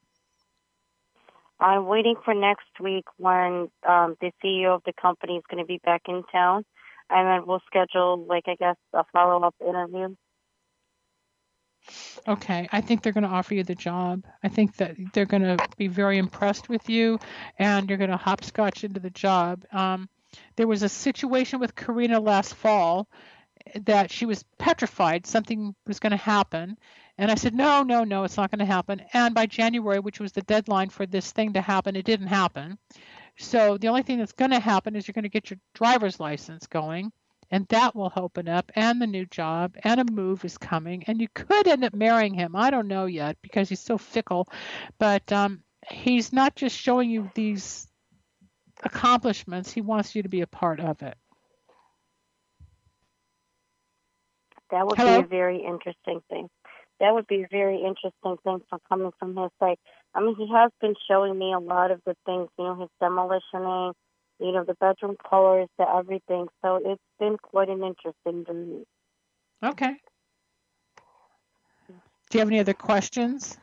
I'm waiting for next week when um, the CEO of the company is going to be back in town, and then we'll schedule, like I guess, a follow-up interview. Okay, I think they're going to offer you the job. I think that they're going to be very impressed with you, and you're going to hopscotch into the job. Um, there was a situation with Karina last fall that she was petrified something was going to happen, and I said, no, no, no, it's not going to happen. And by January, which was the deadline for this thing to happen, it didn't happen. So the only thing that's going to happen is you're going to get your driver's license going, and that will open up, and the new job, and a move is coming, and you could end up marrying him. I don't know yet because he's so fickle, but um, he's not just showing you these accomplishments; he wants you to be a part of it. That would Hello? be a very interesting thing that would be a very interesting thing from coming from his side. I mean, he has been showing me a lot of the things, you know, his demolitioning, you know, the bedroom colors, the everything. So it's been quite an interesting journey. Okay. Do you have any other questions?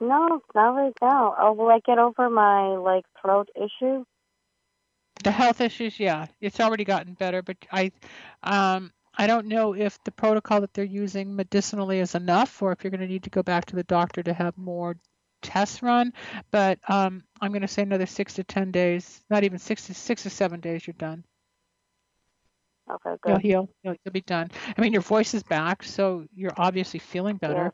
No, not right now. Oh, will I get over my like throat issue? The health issues, yeah, it's already gotten better, but I, um, I don't know if the protocol that they're using medicinally is enough or if you're going to need to go back to the doctor to have more tests run. But um, I'm going to say another six to 10 days, not even six to six or seven days, you're done. Okay, good. You'll heal. You'll, you'll be done. I mean, your voice is back, so you're obviously feeling better.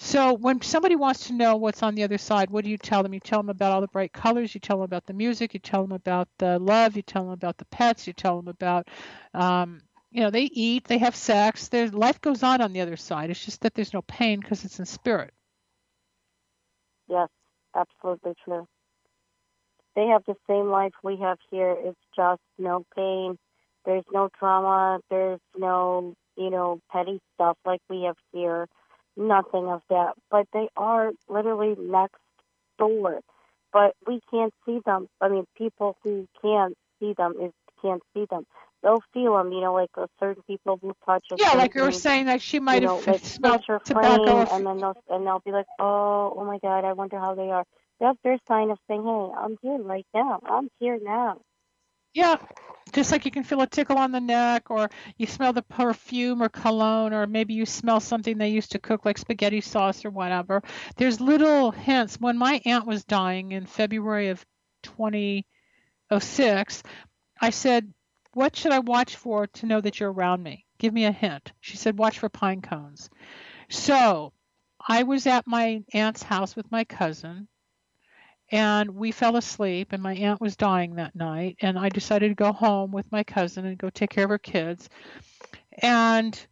So when somebody wants to know what's on the other side, what do you tell them? You tell them about all the bright colors. You tell them about the music. You tell them about the love. You tell them about the pets. You tell them about, um, you know, they eat, they have sex. Their life goes on on the other side. It's just that there's no pain because it's in spirit. Yes, absolutely true. They have the same life we have here. It's just no pain. There's no trauma. There's no, you know, petty stuff like we have here. Nothing of that. But they are literally next door. But we can't see them. I mean, people who can't see them is can't see them. They'll feel them. You know, like uh, certain people will touch. Yeah, like you were saying that she might you know, have like smelled your tobacco. flame, and then they'll and they'll be like, oh, oh my God, I wonder how they are. That's their sign of saying, hey, I'm here right now. I'm here now. Yeah, just like you can feel a tickle on the neck, or you smell the perfume or cologne, or maybe you smell something they used to cook, like spaghetti sauce or whatever. There's little hints. When my aunt was dying in February of 2006, I said, What should I watch for to know that you're around me? Give me a hint. She said, Watch for pine cones. So I was at my aunt's house with my cousin and we fell asleep and my aunt was dying that night and i decided to go home with my cousin and go take care of her kids and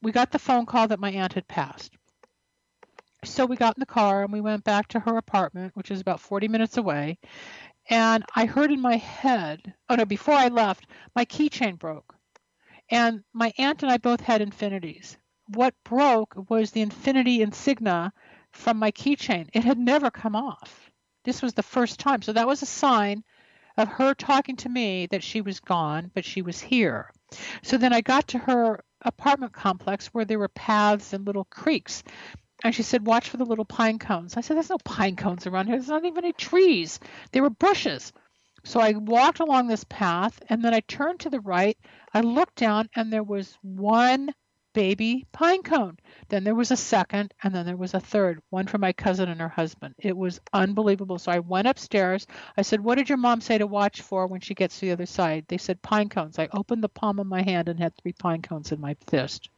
we got the phone call that my aunt had passed so we got in the car and we went back to her apartment which is about 40 minutes away and i heard in my head oh no before i left my keychain broke and my aunt and i both had infinities what broke was the infinity insignia from my keychain it had never come off this was the first time. So that was a sign of her talking to me that she was gone, but she was here. So then I got to her apartment complex where there were paths and little creeks. And she said, Watch for the little pine cones. I said, There's no pine cones around here. There's not even any trees. They were bushes. So I walked along this path and then I turned to the right. I looked down and there was one baby pine cone. Then there was a second, and then there was a third, one for my cousin and her husband. It was unbelievable. So I went upstairs. I said, What did your mom say to watch for when she gets to the other side? They said pine cones. I opened the palm of my hand and had three pine cones in my fist,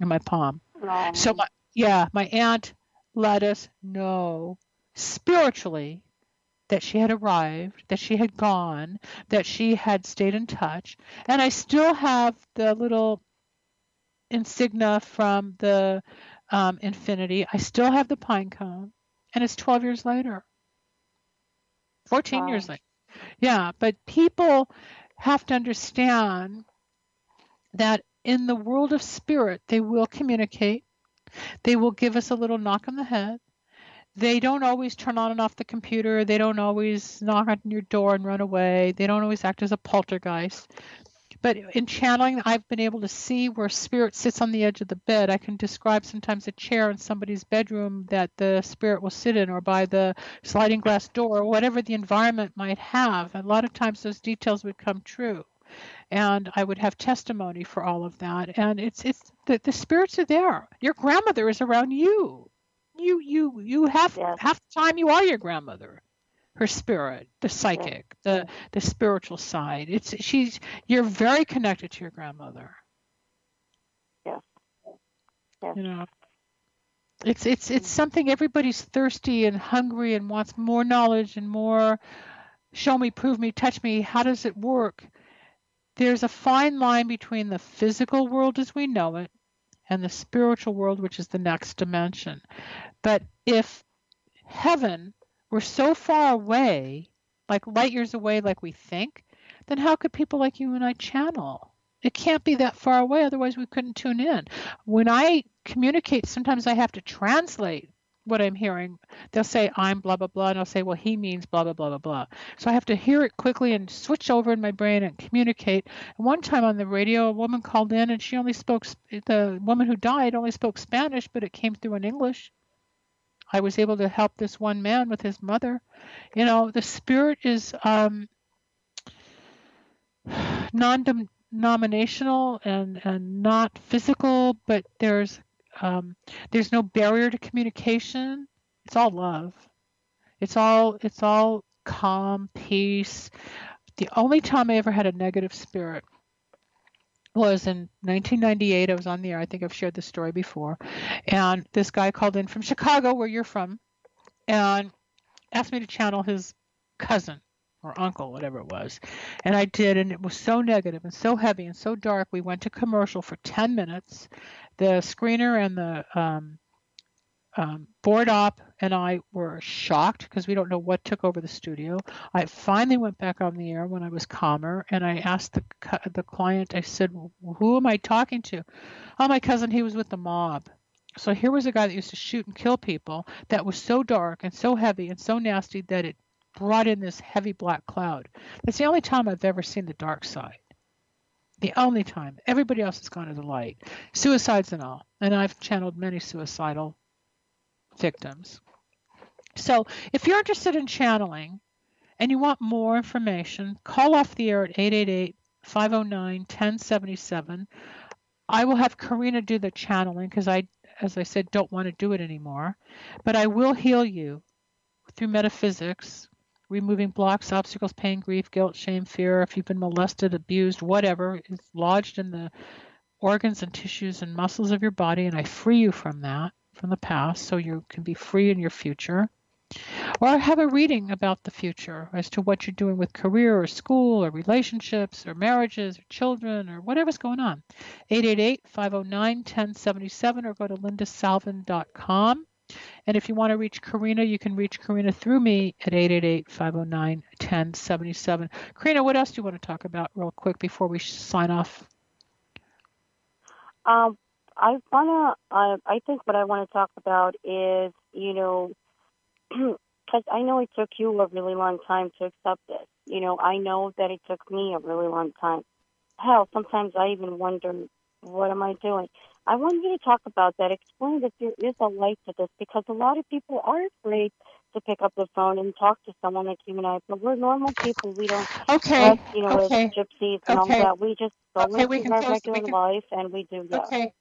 in my palm. Um, So my yeah, my aunt let us know spiritually that she had arrived, that she had gone, that she had stayed in touch, and I still have the little insignia from the um, infinity. I still have the pine cone, and it's 12 years later, 14 Wow. years later. Yeah, but people have to understand that in the world of spirit, they will communicate. They will give us a little knock on the head. They don't always turn on and off the computer. They don't always knock on your door and run away. They don't always act as a poltergeist. But in channeling, I've been able to see where spirit sits on the edge of the bed. I can describe sometimes a chair in somebody's bedroom that the spirit will sit in, or by the sliding glass door, or whatever the environment might have. A lot of times those details would come true. And I would have testimony for all of that. And it's it's the, the spirits are there. Your grandmother is around you. You you you have half the time you are your grandmother her spirit, the psychic, the the spiritual side. It's she's you're very connected to your grandmother. Yes. Yes. You know. It's it's it's mm. something everybody's thirsty and hungry and wants more knowledge and more show me, prove me, touch me. How does it work? There's a fine line between the physical world as we know it and the spiritual world, which is the next dimension. But if heaven were so far away, like light years away, like we think, then how could people like you and I channel? It can't be that far away, otherwise, we couldn't tune in. When I communicate, sometimes I have to translate what I'm hearing. They'll say, I'm blah, blah, blah, and I'll say, well, he means blah, blah, blah, blah, blah. So I have to hear it quickly and switch over in my brain and communicate. And one time on the radio, a woman called in and she only spoke, the woman who died only spoke Spanish, but it came through in English. I was able to help this one man with his mother. You know, the spirit is um, non-denominational and, and not physical, but there's um, there's no barrier to communication. It's all love. It's all it's all calm, peace. The only time I ever had a negative spirit was in 1998. I was on the air. I think I've shared this story before. And this guy called in from Chicago, where you're from, and asked me to channel his cousin or uncle, whatever it was. And I did, and it was so negative and so heavy and so dark. We went to commercial for 10 minutes. The screener and the um, um, board op and I were shocked because we don't know what took over the studio. I finally went back on the air when I was calmer, and I asked the the client. I said, "Who am I talking to?" Oh, my cousin. He was with the mob. So here was a guy that used to shoot and kill people. That was so dark and so heavy and so nasty that it brought in this heavy black cloud. That's the only time I've ever seen the dark side. The only time. Everybody else has gone to the light. Suicides and all. And I've channeled many suicidal victims. So if you're interested in channeling and you want more information, call off the air at 888 509 1077. I will have Karina do the channeling because I, as I said, don't want to do it anymore. But I will heal you through metaphysics, removing blocks, obstacles, pain, grief, guilt, shame, fear. If you've been molested, abused, whatever is lodged in the organs and tissues and muscles of your body, and I free you from that from the past so you can be free in your future. Or have a reading about the future as to what you're doing with career or school or relationships or marriages or children or whatever's going on. 888 509 1077 or go to lindasalvin.com. And if you want to reach Karina, you can reach Karina through me at 888 509 1077. Karina, what else do you want to talk about real quick before we sign off? Um, I wanna. Uh, I think what I want to talk about is, you know, because I know it took you a really long time to accept this. You know, I know that it took me a really long time. Hell, sometimes I even wonder, what am I doing? I want you to talk about that. Explain that there is a light to this because a lot of people are afraid to pick up the phone and talk to someone like you and I. But we're normal people. We don't, okay, you know, okay. gypsies and okay. all that. We just go okay, we can our close, regular can, life and we do that. Okay.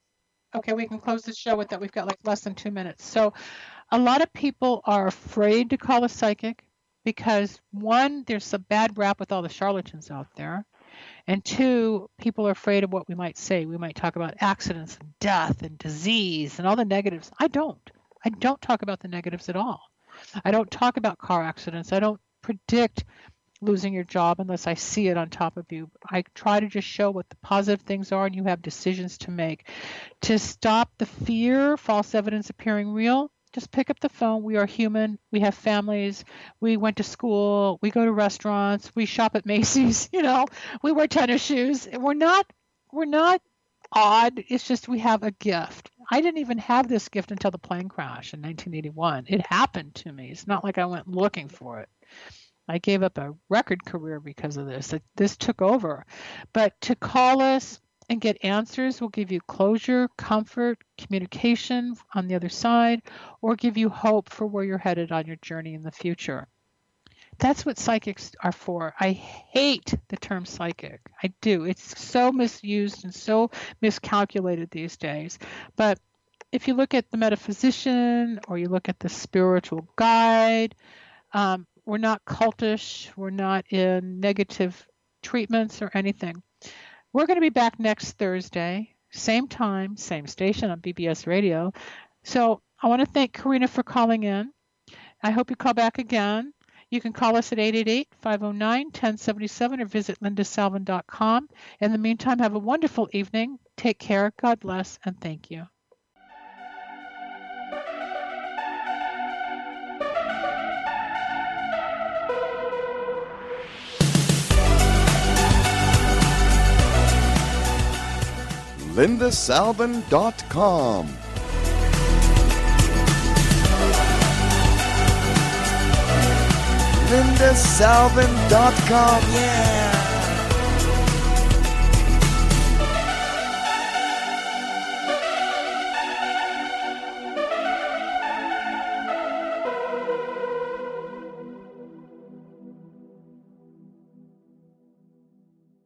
Okay, we can close the show with that. We've got like less than two minutes. So, a lot of people are afraid to call a psychic because one, there's a bad rap with all the charlatans out there. And two, people are afraid of what we might say. We might talk about accidents and death and disease and all the negatives. I don't. I don't talk about the negatives at all. I don't talk about car accidents. I don't predict losing your job unless I see it on top of you. I try to just show what the positive things are and you have decisions to make. To stop the fear, false evidence appearing real, just pick up the phone. We are human. We have families. We went to school. We go to restaurants. We shop at Macy's, you know. We wear tennis shoes. We're not we're not odd. It's just we have a gift. I didn't even have this gift until the plane crash in 1981. It happened to me. It's not like I went looking for it. I gave up a record career because of this. This took over. But to call us and get answers will give you closure, comfort, communication on the other side, or give you hope for where you're headed on your journey in the future. That's what psychics are for. I hate the term psychic. I do. It's so misused and so miscalculated these days. But if you look at the metaphysician or you look at the spiritual guide, um, we're not cultish. We're not in negative treatments or anything. We're going to be back next Thursday, same time, same station on BBS Radio. So I want to thank Karina for calling in. I hope you call back again. You can call us at 888 509 1077 or visit lindasalvin.com. In the meantime, have a wonderful evening. Take care. God bless, and thank you. lindasalvin.com. lindasalvin.com, yeah.